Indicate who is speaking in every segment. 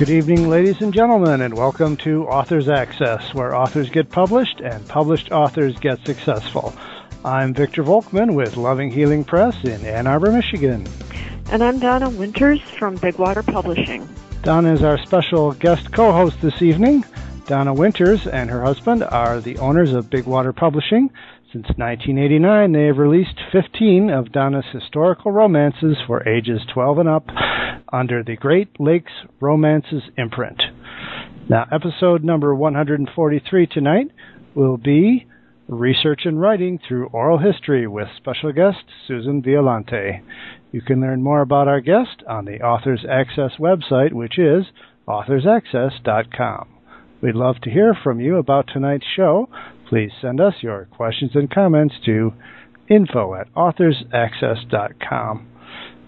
Speaker 1: Good evening, ladies and gentlemen, and welcome to Authors Access, where authors get published and published authors get successful. I'm Victor Volkman with Loving Healing Press in Ann Arbor, Michigan.
Speaker 2: And I'm Donna Winters from Big Water Publishing.
Speaker 1: Donna is our special guest co host this evening. Donna Winters and her husband are the owners of Big Water Publishing. Since 1989, they have released 15 of Donna's historical romances for ages 12 and up under the Great Lakes Romances imprint. Now, episode number 143 tonight will be Research and Writing Through Oral History with special guest Susan Violante. You can learn more about our guest on the Authors Access website, which is authorsaccess.com. We'd love to hear from you about tonight's show. Please send us your questions and comments to info at authorsaccess.com.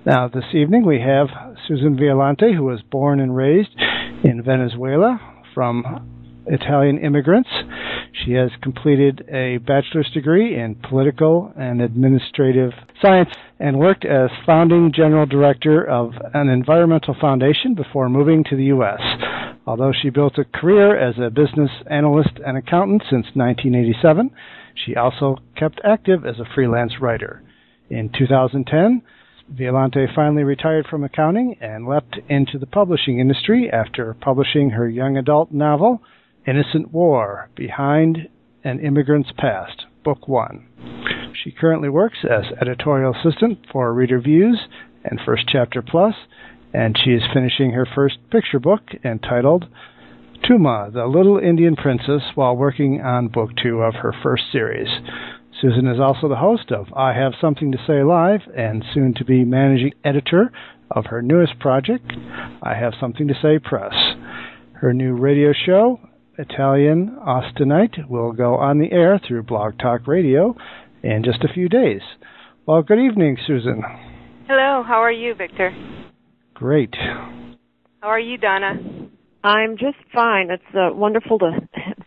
Speaker 1: Now, this evening we have Susan Violante, who was born and raised in Venezuela from Italian immigrants. She has completed a bachelor's degree in political and administrative science and worked as founding general director of an environmental foundation before moving to the U.S. Although she built a career as a business analyst and accountant since 1987, she also kept active as a freelance writer. In 2010, Violante finally retired from accounting and leapt into the publishing industry after publishing her young adult novel, Innocent War Behind an Immigrant's Past, Book One. She currently works as editorial assistant for Reader Views and First Chapter Plus, and she is finishing her first picture book entitled Tuma, the Little Indian Princess, while working on Book Two of her first series. Susan is also the host of I Have Something to Say Live and soon to be managing editor of her newest project, I Have Something to Say Press. Her new radio show, Italian Austinite, will go on the air through Blog Talk Radio in just a few days. Well, good evening, Susan.
Speaker 3: Hello, how are you, Victor?
Speaker 1: Great.
Speaker 3: How are you, Donna?
Speaker 2: I'm just fine. It's uh, wonderful to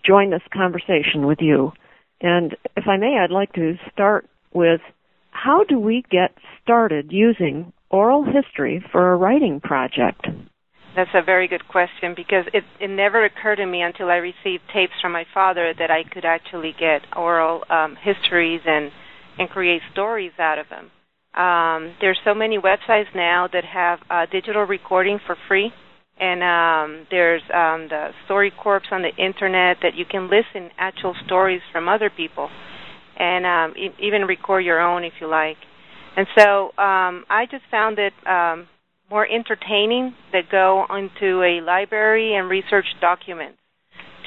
Speaker 2: join this conversation with you. And if I may, I'd like to start with how do we get started using oral history for a writing project?
Speaker 3: That's a very good question because it, it never occurred to me until I received tapes from my father that I could actually get oral um, histories and and create stories out of them. Um, there's so many websites now that have uh, digital recording for free, and um, there's um, the StoryCorps on the internet that you can listen actual stories from other people, and um, e- even record your own if you like. And so um, I just found it um, more entertaining to go into a library and research documents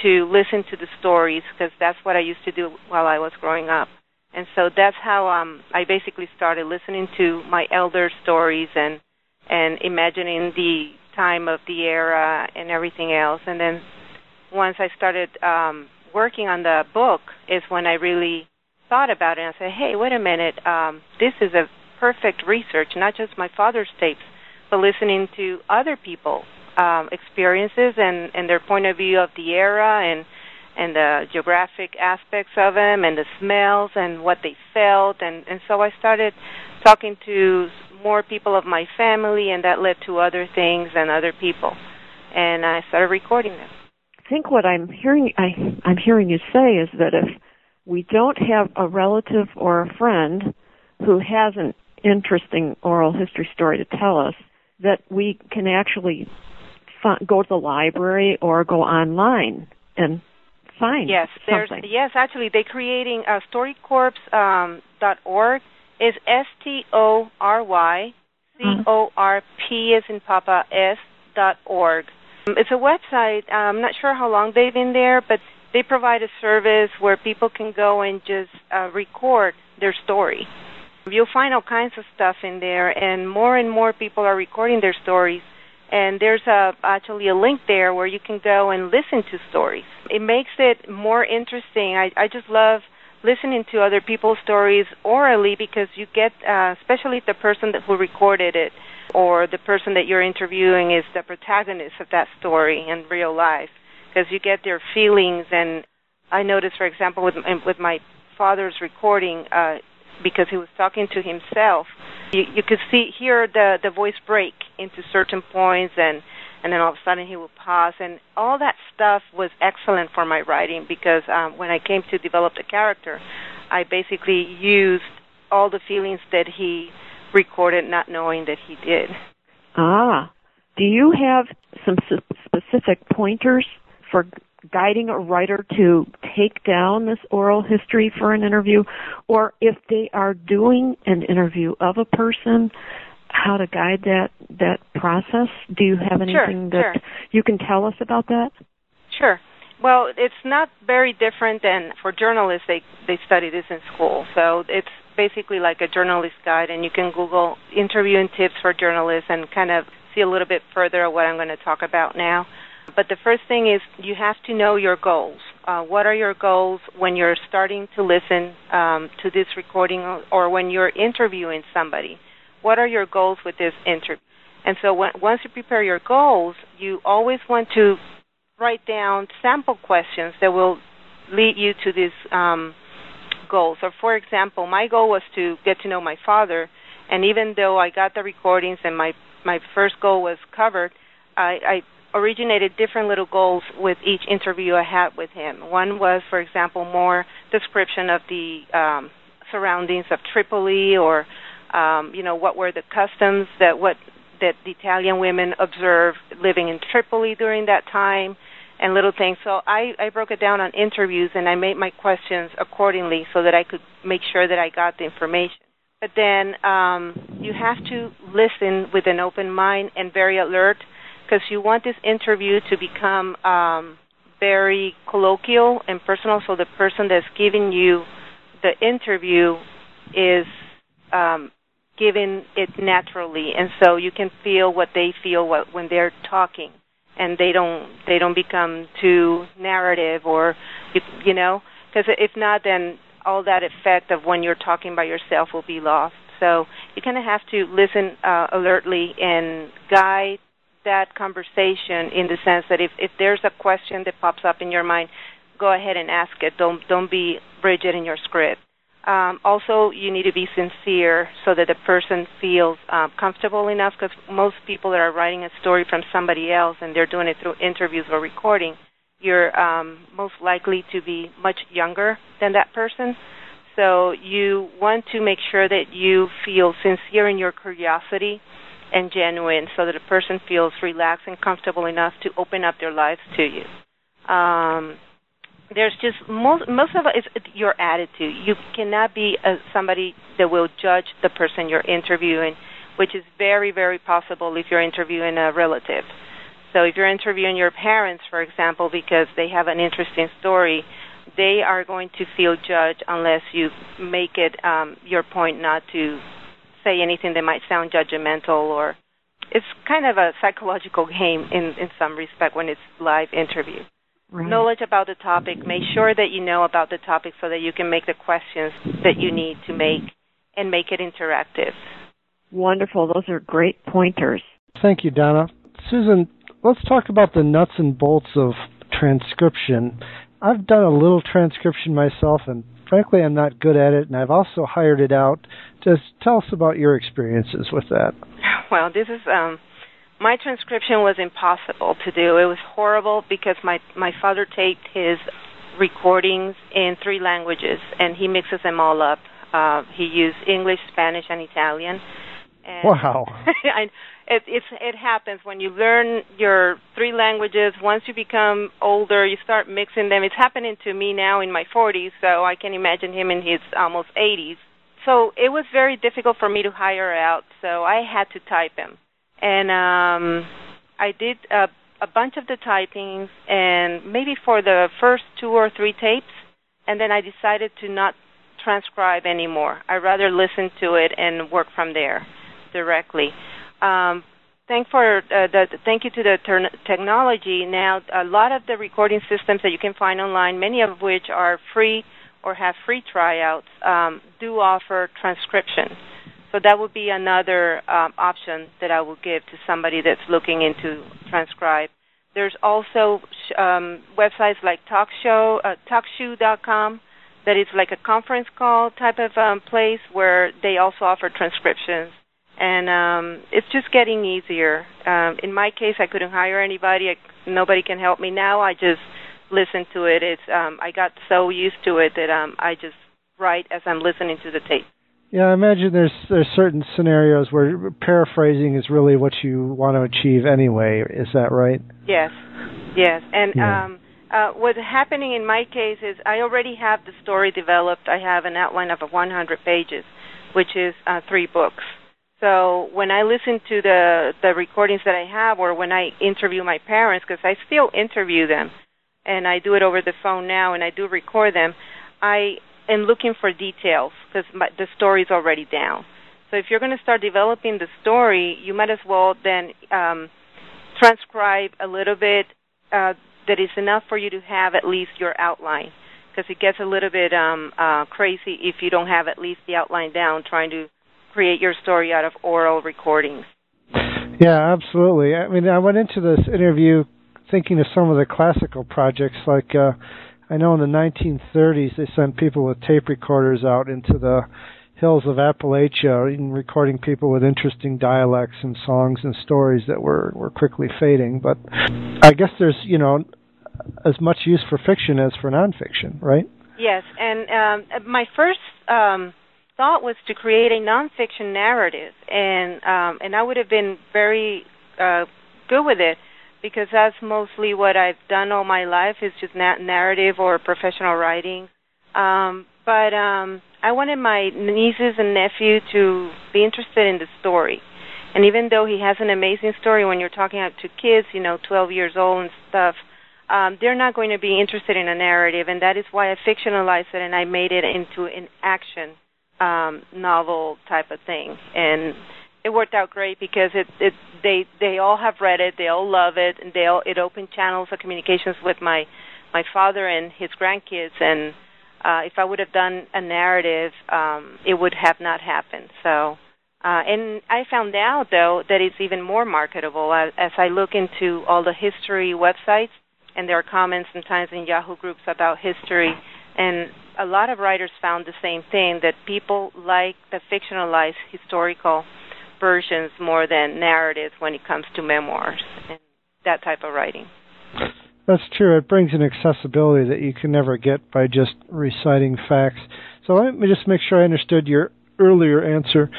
Speaker 3: to listen to the stories because that's what I used to do while I was growing up. And so that's how um, I basically started listening to my elder stories and and imagining the time of the era and everything else. And then once I started um, working on the book is when I really thought about it and I said, hey, wait a minute, um, this is a perfect research, not just my father's tapes, but listening to other people um, experiences and, and their point of view of the era and and the geographic aspects of them and the smells and what they felt and and so I started talking to more people of my family and that led to other things and other people and I started recording them.
Speaker 2: I think what I'm hearing I, I'm hearing you say is that if we don't have a relative or a friend who has an interesting oral history story to tell us, that we can actually go to the library or go online and find
Speaker 3: yes there's
Speaker 2: something.
Speaker 3: yes actually they're creating uh, storycorps um, dot org. Is s t o r y c o r p as in papa s dot org. Um, it's a website. I'm not sure how long they've been there but they provide a service where people can go and just uh, record their story. You'll find all kinds of stuff in there and more and more people are recording their stories and there's a actually a link there where you can go and listen to stories. It makes it more interesting. I i just love listening to other people's stories orally because you get uh especially if the person that who recorded it or the person that you're interviewing is the protagonist of that story in real life because you get their feelings. And i noticed for example with with my father's recording uh because he was talking to himself you, you could see hear the the voice break into certain points and and then all of a sudden he would pause, and all that stuff was excellent for my writing because um, when I came to develop the character, I basically used all the feelings that he recorded, not knowing that he did.
Speaker 2: Ah, do you have some specific pointers for guiding a writer to take down this oral history for an interview, or if they are doing an interview of a person, how to guide that that process? Do you have anything
Speaker 3: sure,
Speaker 2: that sure. you can tell us about that?
Speaker 3: Sure. Well, it's not very different than for journalists. They they study this in school, so it's basically like a journalist guide, and you can Google interviewing tips for journalists and kind of see a little bit further of what I'm going to talk about now. But the first thing is you have to know your goals. Uh, what are your goals when you're starting to listen um, to this recording or when you're interviewing somebody? What are your goals with this interview? And so when, once you prepare your goals, you always want to write down sample questions that will lead you to these um, goals. So, for example, my goal was to get to know my father, and even though I got the recordings and my my first goal was covered, I, I originated different little goals with each interview I had with him. One was, for example, more description of the um, surroundings of Tripoli, or um, you know, what were the customs that what that the Italian women observed living in Tripoli during that time, and little things. So I, I broke it down on interviews, and I made my questions accordingly so that I could make sure that I got the information. But then um, you have to listen with an open mind and very alert because you want this interview to become um, very colloquial and personal so the person that's giving you the interview is um, giving it naturally. And so you can feel what they feel what, when they're talking. And they don't they don't become too narrative or you, you know? Because if not then all that effect of when you're talking by yourself will be lost. So you kind of have to listen uh, alertly and guide that conversation in the sense that if, if there's a question that pops up in your mind, go ahead and ask it. Don't don't be rigid in your script. Um, also, you need to be sincere so that the person feels uh, comfortable enough. Because most people that are writing a story from somebody else and they're doing it through interviews or recording, you're um, most likely to be much younger than that person. So you want to make sure that you feel sincere in your curiosity and genuine so that a person feels relaxed and comfortable enough to open up their lives to you. Um, there's just most most of it is your attitude. You cannot be a, somebody that will judge the person you're interviewing, which is very very possible if you're interviewing a relative. So if you're interviewing your parents, for example, because they have an interesting story, they are going to feel judged unless you make it um, your point not to say anything that might sound judgmental or it's kind of a psychological game in in some respect when it's live interview. Right. Knowledge about the topic. Make sure that you know about the topic so that you can make the questions that you need to make and make it interactive.
Speaker 2: Wonderful. Those are great pointers.
Speaker 1: Thank you, Donna. Susan, let's talk about the nuts and bolts of transcription. I've done a little transcription myself, and frankly, I'm not good at it, and I've also hired it out. Just tell us about your experiences with that.
Speaker 3: Well, this is um, my transcription was impossible to do. It was horrible because my my father taped his recordings in three languages, and he mixes them all up. Uh, he used English, Spanish, and Italian. And
Speaker 1: wow.
Speaker 3: I, it it's it happens when you learn your three languages. Once you become older you start mixing them. It's happening to me now in my 40s so i can imagine him in his almost 80s so it was very difficult for me to hire out so i had to type him. And um i did a a bunch of the typings and maybe for the first two or three tapes and then i decided to not transcribe anymore. I rather listen to it and work from there directly um, thank for uh, the thank you to the ter- technology. Now, a lot of the recording systems that you can find online, many of which are free or have free tryouts, um, do offer transcription. So that would be another um, option that I would give to somebody that's looking into transcribe. There's also um, websites like TalkShow, uh, TalkShoe.com, that is like a conference call type of um, place where they also offer transcriptions and um, it's just getting easier. Um, in my case, I couldn't hire anybody. I, nobody can help me now. I just listen to it. It's um, I got so used to it that um, I just write as I'm listening to the tape.
Speaker 1: Yeah, I imagine there's there's certain scenarios where paraphrasing is really what you want to achieve anyway. Is that right?
Speaker 3: Yes, yes. And
Speaker 1: Yeah.
Speaker 3: um, uh, what's happening in my case is I already have the story developed. I have an outline of 100 pages, which is uh, three books. So when I listen to the the recordings that I have, or when I interview my parents, because I still interview them, and I do it over the phone now, and I do record them, I am looking for details because the story's already down. So if you're going to start developing the story, you might as well then um, transcribe a little bit uh, that is enough for you to have at least your outline. Because it gets a little bit um, uh, crazy if you don't have at least the outline down, trying to create your story out of oral recordings.
Speaker 1: Yeah, absolutely. I mean, I went into this interview thinking of some of the classical projects. Like, uh, I know in the 1930s they sent people with tape recorders out into the hills of Appalachia, and recording people with interesting dialects and songs and stories that were were quickly fading. But I guess there's, you know, as much use for fiction as for nonfiction, right?
Speaker 3: Yes, and um, my first um, thought was to create a nonfiction narrative, and um, and I would have been very uh, good with it because that's mostly what I've done all my life is just na- narrative or professional writing. Um, but um, I wanted my nieces and nephew to be interested in the story. And even though he has an amazing story, when you're talking to kids, you know, 12 years old and stuff, um, they're not going to be interested in a narrative, and that is why I fictionalized it and I made it into an action um, novel type of thing. And it worked out great because it it they they all have read it, they all love it, and they all it opened channels of communications with my my father and his grandkids. And uh, if I would have done a narrative, um, it would have not happened. So. Uh, and I found out though that it's even more marketable as, as I look into all the history websites, and there are comments sometimes in Yahoo groups about history, and a lot of writers found the same thing that people like the fictionalized historical versions more than narratives when it comes to memoirs and that type of writing.
Speaker 1: That's true. It brings an accessibility that you can never get by just reciting facts. So let me just make sure I understood your earlier answer.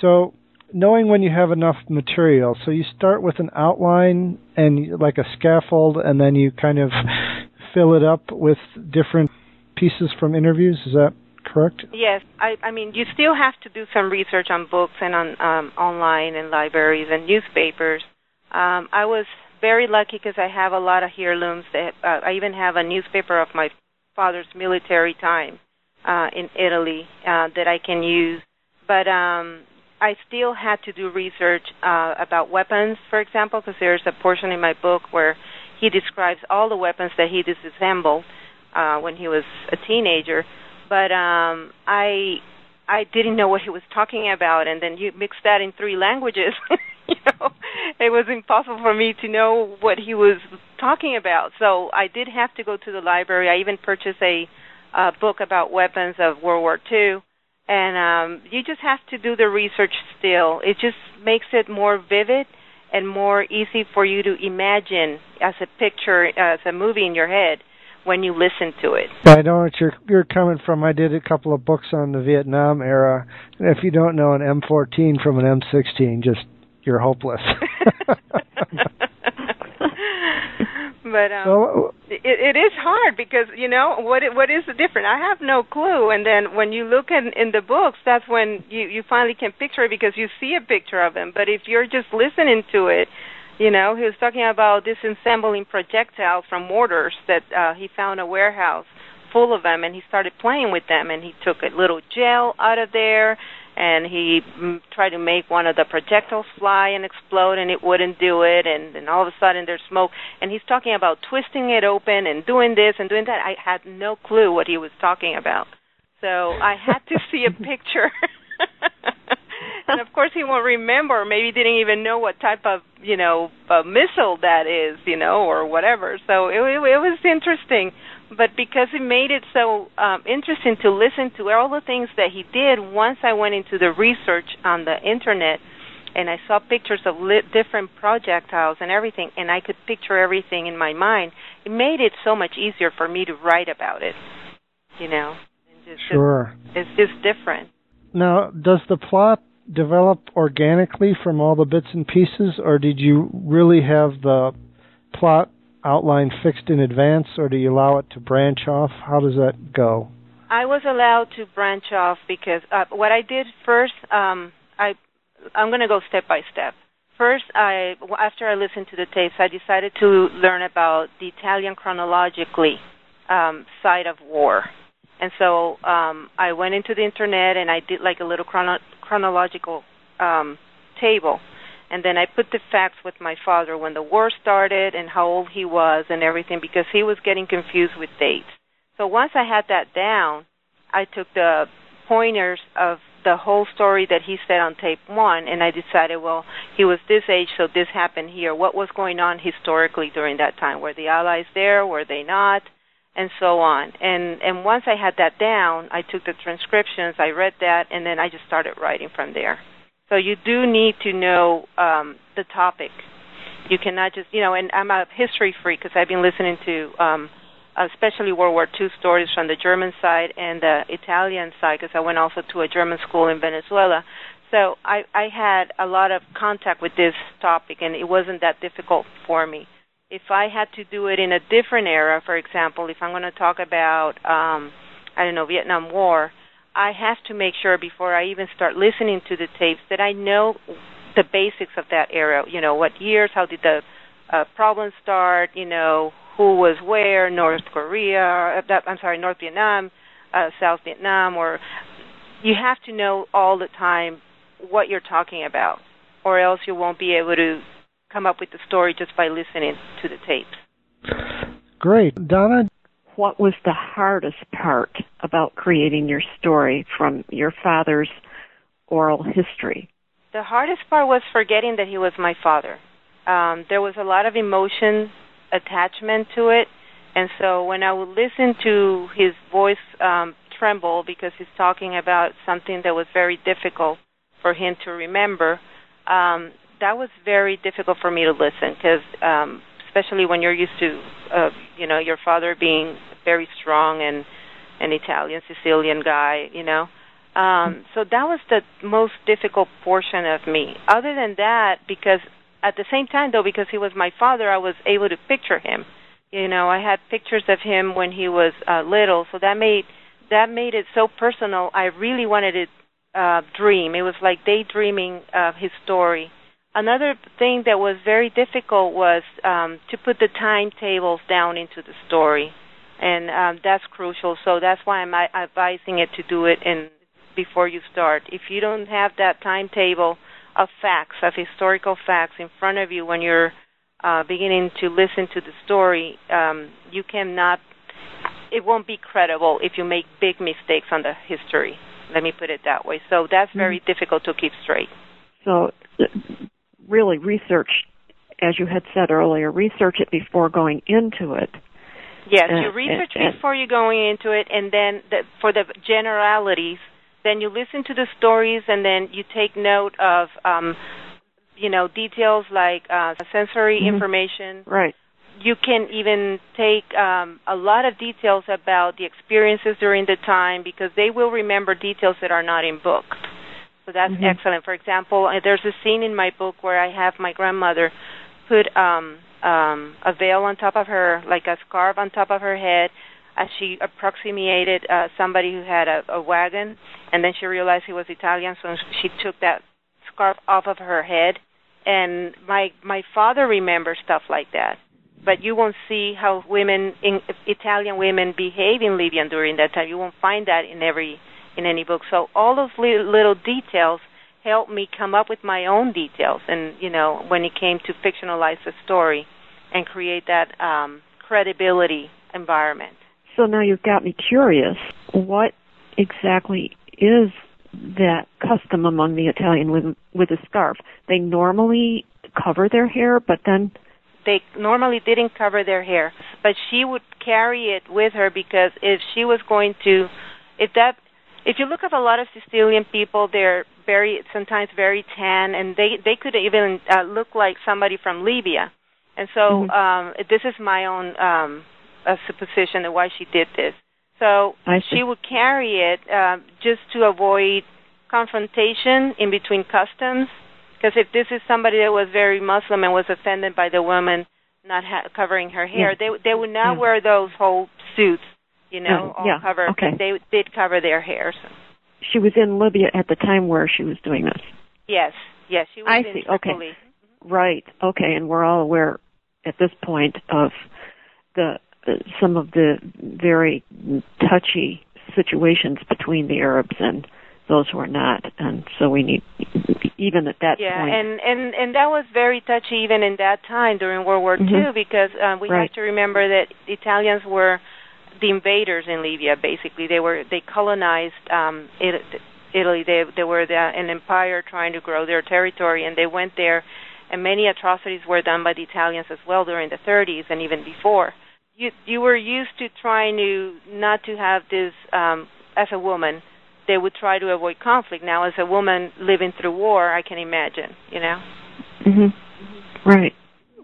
Speaker 1: So knowing when you have enough material, so you start with an outline and like a scaffold, and then you kind of fill it up with different pieces from interviews. Is that correct?
Speaker 3: Yes, I, I mean you still have to do some research on books and on um, online and libraries and newspapers. Um, I was very lucky because I have a lot of heirlooms. That uh, I even have a newspaper of my father's military time uh, in Italy uh, that I can use. But um, I still had to do research uh, about weapons, for example, because there's a portion in my book where he describes all the weapons that he disassembled uh, when he was a teenager. But um, I I didn't know what he was talking about, and then you mix that in three languages. you know, it was impossible for me to know what he was talking about. So I did have to go to the library. I even purchased a, a book about weapons of World War II and um, you just have to do the research still. It just makes it more vivid and more easy for you to imagine as a picture, as a movie in your head when you listen to it.
Speaker 1: I know what you're you're coming from. I did a couple of books on the Vietnam era, and if you don't know an M14 from an M16, just you're hopeless.
Speaker 3: but um,
Speaker 1: so,
Speaker 3: it, it is hard because you know what what is the difference? I have no clue. And then when you look in in the books, that's when you you finally can picture it because you see a picture of him. But if you're just listening to it, you know, he was talking about disassembling projectiles from mortars that uh, he found a warehouse full of them, and he started playing with them, and he took a little gel out of there and he mm, tried to make one of the projectiles fly and explode and it wouldn't do it and then all of a sudden there's smoke. And he's talking about twisting it open and doing this and doing that. I had no clue what he was talking about. So i had to see a picture and of course he won't remember maybe didn't even know what type of you know uh, missile that is you know or whatever so it, it, it was interesting but because it made it so um, interesting to listen to all the things that he did once I went into the research on the internet and I saw pictures of li- different projectiles and everything, and I could picture everything in my mind. It made it so much easier for me to write about it. You know,
Speaker 1: it's sure,
Speaker 3: just, it's just different.
Speaker 1: Now, does the plot develop organically from all the bits and pieces, or did you really have the plot outline fixed in advance, or do you allow it to branch off? How does that go?
Speaker 3: I was allowed to branch off because uh, what I did first, um, I I'm going to go step by step. First, I after I listened to the tapes, I decided to learn about the Italian chronologically um, side of war, and so um, I went into the internet and I did like a little chrono- chronological um, table, and then I put the facts with my father when the war started and how old he was and everything because he was getting confused with dates. So once I had that down, I took the pointers of the whole story that he said on tape one, and I decided, well, he was this age, so this happened here. What was going on historically during that time? Were the Allies there? Were they not? And so on. And and once I had that down, I took the transcriptions, I read that, and then I just started writing from there. So you do need to know um, the topic. You cannot just, you know, and I'm a history freak because I've been listening to um, especially World War II stories from the German side and the Italian side, because I went also to a German school in Venezuela. So I, I had a lot of contact with this topic, and it wasn't that difficult for me. If I had to do it in a different era, for example, if I'm going to talk about, um, I don't know, Vietnam War, I have to make sure before I even start listening to the tapes that I know the basics of that era. You know, what years, how did the uh, problems start, you know, who was where, North Korea, uh, I'm sorry, North Vietnam, uh, South Vietnam, or you have to know all the time what you're talking about, or else you won't be able to come up with the story just by listening to the tapes.
Speaker 1: Great. Donna?
Speaker 2: What was the hardest part about creating your story from your father's oral history?
Speaker 3: The hardest part was forgetting that he was my father. Um, there was a lot of emotion attachment to it. And so when I would listen to his voice um, tremble because he's talking about something that was very difficult for him to remember, um, that was very difficult for me to listen because, um, especially when you're used to, uh, you know, your father being very strong and an Italian Sicilian guy, you know. Um, so that was the most difficult portion of me. Other than that, because at the same time though because he was my father i was able to picture him. You know i had pictures of him when he was uh little so that made that made it so personal. I really wanted to uh dream. It was like daydreaming of his story another thing that was very difficult was um to put the timetables down into the story and um that's crucial so that's why i'm advising it to do it in before you start if you don't have that timetable of facts, of historical facts in front of you when you're uh, beginning to listen to the story, um, you cannot. It won't be credible if you make big mistakes on the history. Let me put it that way. So that's very mm-hmm. difficult to keep straight.
Speaker 2: So, really, research, as you had said earlier, research it before going into it.
Speaker 3: Yes, you research before you going into it, and then the, for the generalities, then you listen to the stories and then you take note of um you know details like uh sensory mm-hmm. information
Speaker 2: right
Speaker 3: you can even take um, a lot of details about the experiences during the time because they will remember details that are not in book. So that's mm-hmm. excellent. For example, uh, there's a scene in my book where I have my grandmother put um, um, a veil on top of her, like a scarf on top of her head, as she approximated uh, somebody who had a, a wagon, and then she realized he was Italian, so she took that scarf off of her head. And my my father remembers stuff like that, but you won't see how women, in, Italian women, behave in Libya during that time. You won't find that in every in any book. So all those little, little details helped me come up with my own details, and you know when it came to fictionalize the story and create that um, credibility environment.
Speaker 2: So now you've got me curious. What exactly is that custom among the Italian women with a scarf? They normally cover their hair, but then
Speaker 3: they normally didn't cover their hair, but she would carry it with her because if she was going to, if that, if you look at a lot of Sicilian people, they're very sometimes very tan, and they they could even uh, look like somebody from Libya. And so mm-hmm. um, this is my own um, uh, supposition of why she did this. So she would carry it uh, just to avoid confrontation in between customs. Because if this is somebody that was very Muslim and was offended by the woman not ha- covering her hair, yeah. they they would not yeah. wear those whole suits, you know,
Speaker 2: all yeah.
Speaker 3: covered.
Speaker 2: Okay.
Speaker 3: They did cover their hair.
Speaker 2: She was in Libya at the time where she was doing this.
Speaker 3: Yes, yes, she was
Speaker 2: I
Speaker 3: in
Speaker 2: see.
Speaker 3: Tripoli.
Speaker 2: Okay, right. Okay, and we're all aware at this point of the uh, some of the very touchy situations between the Arabs and those who are not and so we need even at that
Speaker 3: yeah,
Speaker 2: point
Speaker 3: yeah and and and that was very touchy even in that time during world war
Speaker 2: mm-hmm.
Speaker 3: ii because um we
Speaker 2: right.
Speaker 3: have to remember that italians were the invaders in libya basically they were they colonized um it, italy they they were the, an empire trying to grow their territory and they went there and many atrocities were done by the italians as well during the 30s and even before you you were used to trying to not to have this um as a woman they would try to avoid conflict. Now, as a woman living through war, I can imagine, you know.
Speaker 2: Mhm. Right.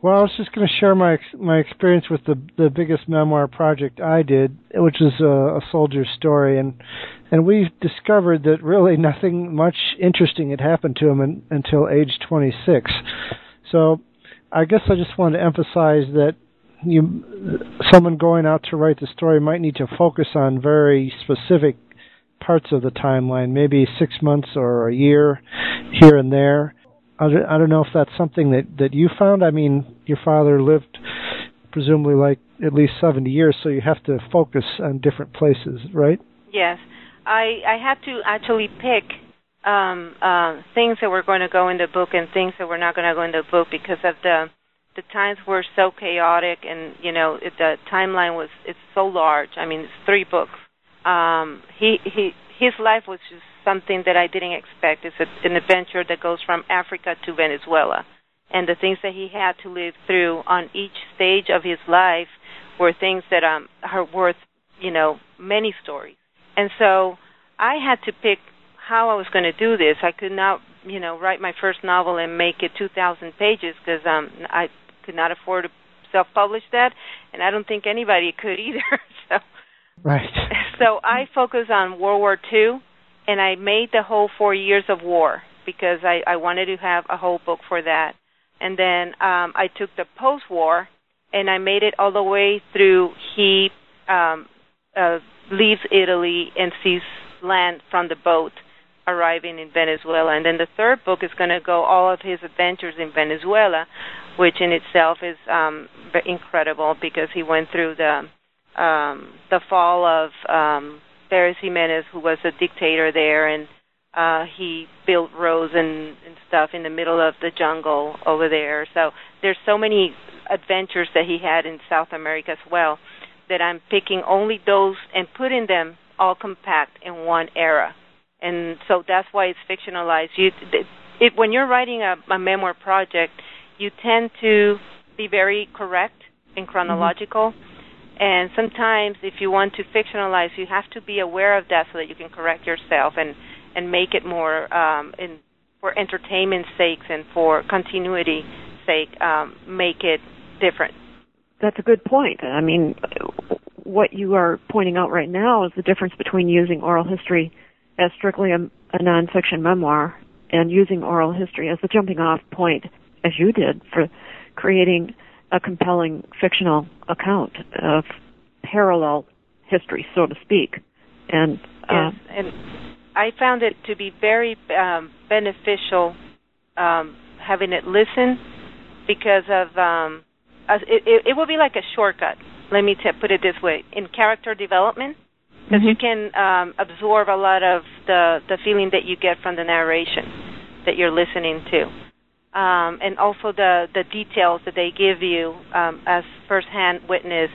Speaker 1: Well, I was just going to share my my experience with the the biggest memoir project I did, which is a, a soldier's story, and and we discovered that really nothing much interesting had happened to him in, until age 26. So, I guess I just wanted to emphasize that you someone going out to write the story might need to focus on very specific parts of the timeline, maybe six months or a year here and there. I don't, know if that's something that that you found. I mean, your father lived presumably like at least 70 years, so you have to focus on different places, right?
Speaker 3: Yes, I I had to actually pick um, uh, things that were going to go in the book and things that were not going to go in the book because of the the times were so chaotic and you know it, the timeline was it's so large. I mean, it's three books um, he he his life was just something that I didn't expect. It's a, an adventure that goes from Africa to Venezuela, and the things that he had to live through on each stage of his life were things that um are worth you know many stories. And so I had to pick how I was going to do this. I could not you know write my first novel and make it 2,000 pages because um I could not afford to self-publish that, and I don't think anybody could either. so
Speaker 1: Right.
Speaker 3: So I focus on World War II, and I made the whole four years of war because I, I wanted to have a whole book for that. And then um, I took the post-war, and I made it all the way through he um, uh, leaves Italy and sees land from the boat arriving in Venezuela. And then the third book is going to go all of his adventures in Venezuela, which in itself is um, incredible because he went through the um, the fall of um, Perez Jimenez, who was a dictator there, and uh, he built roads and, and stuff in the middle of the jungle over there. So there's so many adventures that he had in South America as well that I'm picking only those and putting them all compact in one era. And so that's why it's fictionalized. You, it, when you're writing a, a memoir project, you tend to be very correct and chronological. Mm-hmm and sometimes, if you want to fictionalize, you have to be aware of that so that you can correct yourself and and make it more um, in for entertainment's sake and for continuity sake, um, make it different.
Speaker 2: That's a good point. I mean, what you are pointing out right now is the difference between using oral history as strictly a, a nonfiction memoir and using oral history as the jumping off point, as you did, for creating a compelling fictional account of parallel history, so to speak. And
Speaker 3: uh, yes, and I found it to be very um, beneficial um, having it listen because of um, it, it, it will be like a shortcut. Let me t- put it this way: in character development, because
Speaker 2: mm-hmm.
Speaker 3: you can um, absorb a lot of the the feeling that you get from the narration that you're listening to um, and also the the details that they give you um, as firsthand witness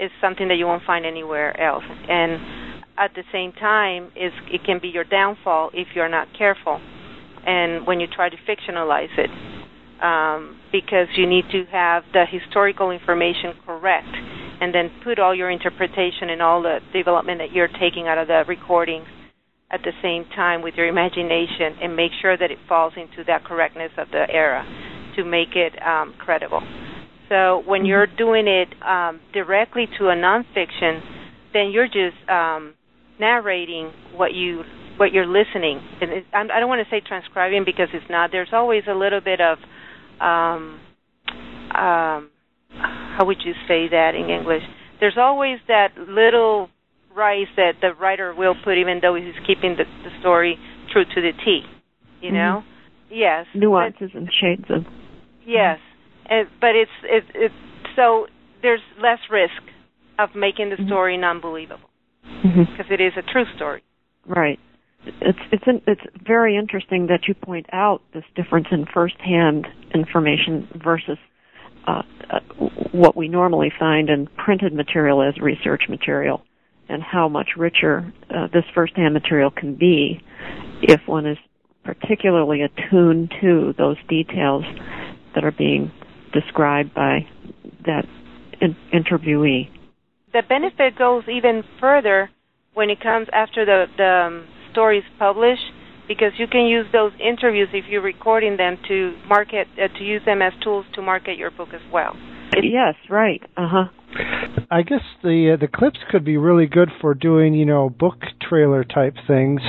Speaker 3: is something that you won't find anywhere else. And at the same time, is it can be your downfall if you're not careful, and when you try to fictionalize it, um, because you need to have the historical information correct, and then put all your interpretation and all the development that you're taking out of the recordings at the same time with your imagination and make sure that it falls into that correctness of the era to make it um, credible. So when mm-hmm. you're doing it um, directly to a nonfiction, then you're just um, narrating what you what you're listening. And it, I don't want to say transcribing because it's not. There's always a little bit of um, um, how would you say that in English? There's always that little rise that the writer will put, even though he's keeping the, the story true to the T. You know? Mm-hmm. Yes.
Speaker 2: Nuances but, and shades of.
Speaker 3: Yes, and, but it's it, it's so there's less risk of making the mm-hmm. story mm-hmm. non-believable because mm-hmm. is a true story.
Speaker 2: Right. It's it's an, it's very interesting that you point out this difference in first-hand information versus uh, uh, what we normally find in printed material as research material, and how much richer uh, this first-hand material can be if one is particularly attuned to those details that are being described by that in- interviewee.
Speaker 3: The benefit goes even further when it comes after the, the um, story is published because you can use those interviews if you're recording them to market uh, to use them as tools to market your book as well.
Speaker 2: Yes, right. Uh huh.
Speaker 1: I guess the uh, the clips could be really good for doing you know book trailer type things.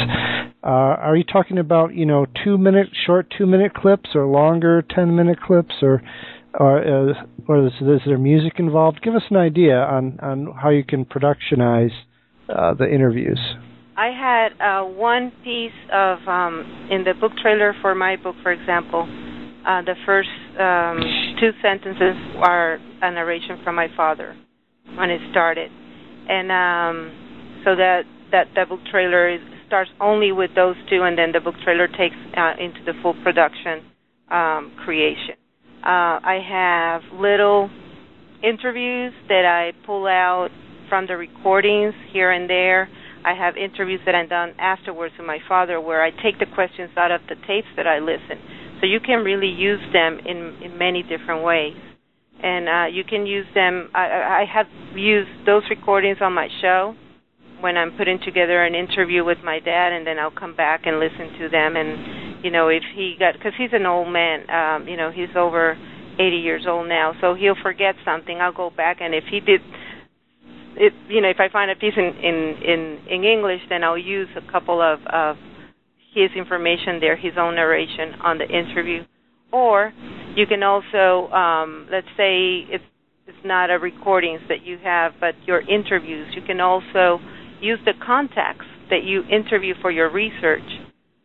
Speaker 1: Uh, are you talking about you know two minute short two minute clips or longer ten minute clips or or uh, or is, is there music involved? Give us an idea on on how you can productionize uh, the interviews.
Speaker 3: I had uh, one piece of um, in the book trailer for my book, for example. Uh, the first um, two sentences are a narration from my father when it started, and um, so that that book trailer starts only with those two, and then the book trailer takes uh, into the full production um, creation. Uh, I have little interviews that I pull out from the recordings here and there. I have interviews that I've done afterwards with my father where I take the questions out of the tapes that I listen. So you can really use them in, in many different ways. And uh, you can use them, I, I have used those recordings on my show when I'm putting together an interview with my dad, and then I'll come back and listen to them. And you know, if he got because he's an old man, um, you know, he's over 80 years old now, so he'll forget something. I'll go back and if he did it you know if i find a piece in in in, in english then i'll use a couple of of his information there his own narration on the interview. Or you can also um let's say it's it's not a recordings that you have but your interviews. You can also use the contacts that you interview for your research.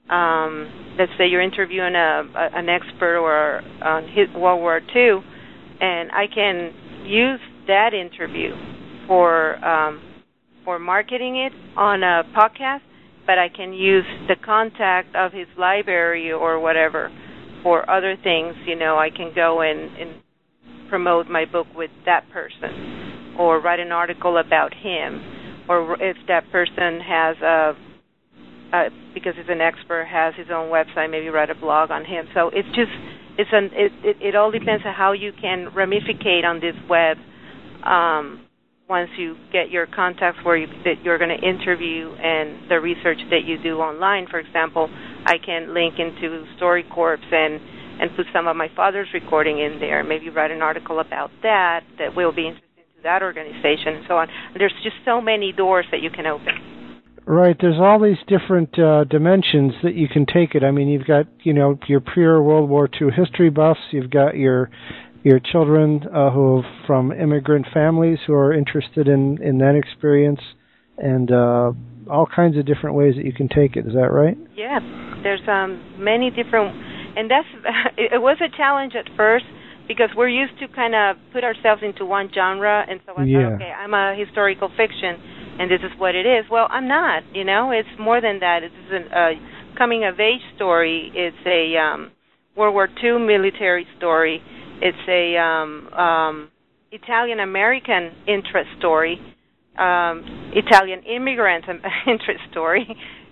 Speaker 3: Um, let's say you're interviewing a, a an expert or on his World War II, and I can use that interview for um, for marketing it on a podcast, but I can use the contact of his library or whatever for other things. You know, I can go and, and promote my book with that person, or write an article about him, or if that person has a uh, because he's an expert, has his own website, maybe write a blog on him. So it's just it's an it it, it all depends on how you can ramificate on this web. Um, once you get your contacts where you, that you're going to interview and the research that you do online, for example, I can link into StoryCorps and and put some of my father's recording in there. Maybe write an article about that that will be interesting to that organization and so on. There's just so many doors that you can open.
Speaker 1: Right. There's all these different uh, dimensions that you can take it. I mean, you've got you know your pure World War II history buffs. You've got your your children uh, who from immigrant families who are interested in in that experience, and uh, all kinds of different ways that you can take it. Is that right?
Speaker 3: Yeah. There's um many different, and that's it was a challenge at first because we're used to kind of put ourselves into one genre, and so I
Speaker 1: yeah.
Speaker 3: thought, okay, I'm a historical fiction and this is what it is. Well, I'm not. You know, it's more than that. It's a uh, coming of age story. It's a um, World War II military story. It's a um, um, Italian American interest story. Um, Italian immigrant interest story.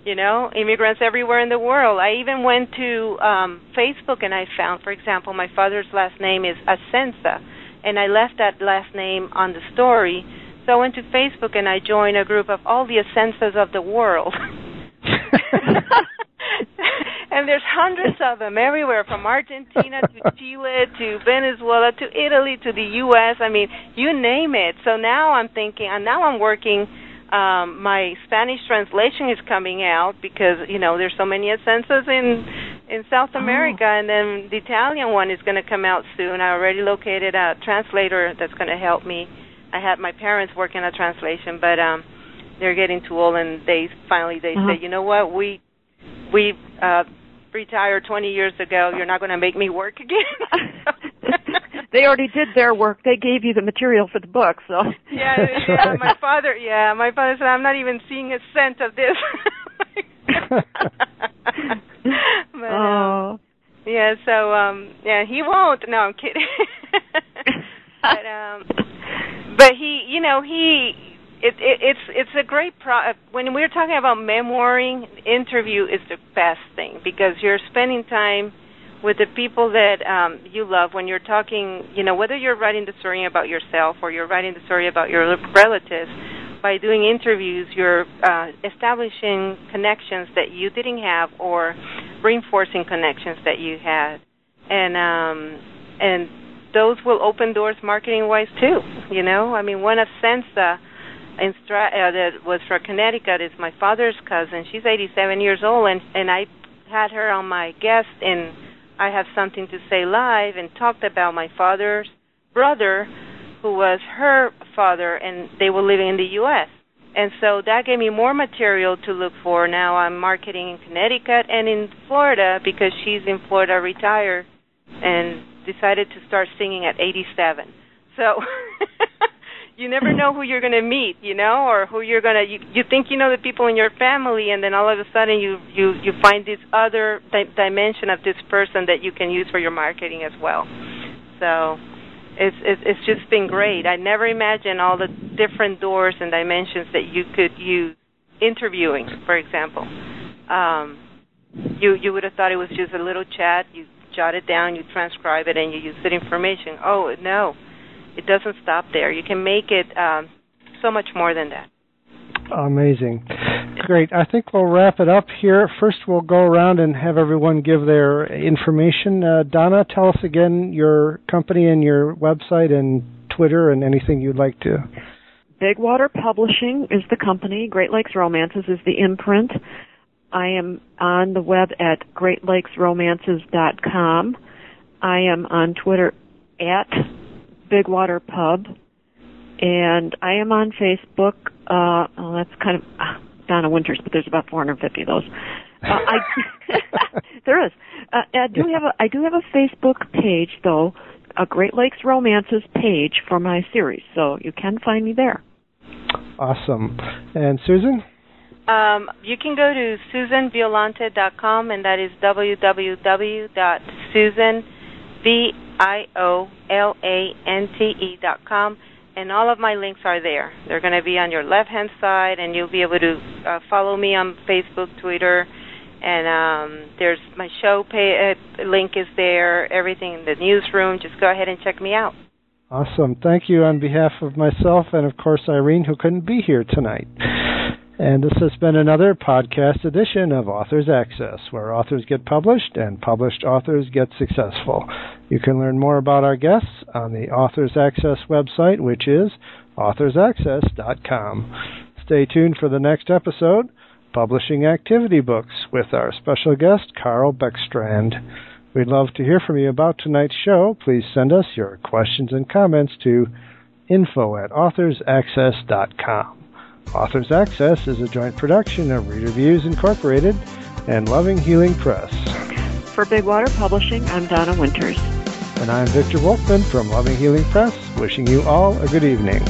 Speaker 3: You know, immigrants everywhere in the world. I even went to um, Facebook and I found, for example, my father's last name is Asenza, and I left that last name on the story so I went to Facebook and I joined a group of all the Asensas of the world. and there's hundreds of them everywhere from Argentina to Chile to Venezuela to Italy to the US. I mean, you name it. So now I'm thinking and now I'm working um my Spanish translation is coming out because, you know, there's so many ascensos in in South oh. America oh. and then the Italian one is going to come out soon. I already located a translator that's going to help me. I had my parents working a translation, but um they're getting too old and they finally they uh-huh. say, "You know what? We we uh retired 20 years ago. You're not going to make me work again.
Speaker 2: they already did their work. They gave you the material for the book, so.
Speaker 3: yeah, yeah. My father, yeah, my father said, "I'm not even seeing a cent of this." but, oh. Um, yeah. So, um, yeah, he won't. No, I'm kidding. but, um, but he, you know, he it, it, it's it's a great pro. When we're talking about memoiring, interview is the best thing because you're spending time with the people that um, you love. When you're talking, you know, whether you're writing the story about yourself or you're writing the story about your relatives, by doing interviews, you're uh, establishing connections that you didn't have or reinforcing connections that you had, and um, and those will open doors marketing wise too. You know, I mean, one of Sensa in Stra- uh, that was from Connecticut is my father's cousin. She's 87 years old, and and I had her on my guest and I have something to say live and talked about my father's brother, who was her father, and they were living in the U.S. And so that gave me more material to look for. Now I'm marketing in Connecticut and in Florida because she's in Florida retired and decided to start singing at 87. So you never know who you're going to meet, you know, or who you're going to you, you think you know the people in your family and then all of a sudden you you you find this other di- dimension of this person that you can use for your marketing as well. So it's it's it's just been great. I never imagined all the different doors and dimensions that you could use interviewing, for example. Um you you would have thought it was just a little chat, you jot it down, you transcribe it and you use that information. Oh, no it doesn't stop there. You can make it um, so much more than that.
Speaker 1: Amazing. Great. I think we'll wrap it up here. First, we'll go around and have everyone give their information. Uh, Donna, tell us again your company and your website and Twitter and anything you'd like to.
Speaker 2: Big Water Publishing is the company. Great Lakes Romances is the imprint. I am on the web at greatlakesromances.com. I am on Twitter at Big Water Pub, and I am on Facebook. Uh, oh, that's kind of uh, Donna Winters, but there's about 450 of those. Uh, I there is. Uh, I do have a I do have a Facebook page though, a Great Lakes Romances page for my series, so you can find me there.
Speaker 1: Awesome. And Susan?
Speaker 3: Um, you can go to susanviolante.com, and that is www.susan v I O L A N T E dot com, and all of my links are there. They're going to be on your left hand side, and you'll be able to uh, follow me on Facebook, Twitter, and um, there's my show pay, uh, link is there. Everything in the newsroom. Just go ahead and check me out.
Speaker 1: Awesome. Thank you on behalf of myself and of course Irene, who couldn't be here tonight. And this has been another podcast edition of Authors Access, where authors get published and published authors get successful. You can learn more about our guests on the Authors Access website, which is authorsaccess.com. Stay tuned for the next episode, Publishing Activity Books, with our special guest, Karl Beckstrand. We'd love to hear from you about tonight's show. Please send us your questions and comments to info at authorsaccess.com. Authors Access is a joint production of Reader Views Incorporated and Loving Healing Press.
Speaker 2: For Big Water Publishing, I'm Donna Winters.
Speaker 1: And I'm Victor Volkman from Loving Healing Press, wishing you all a good evening.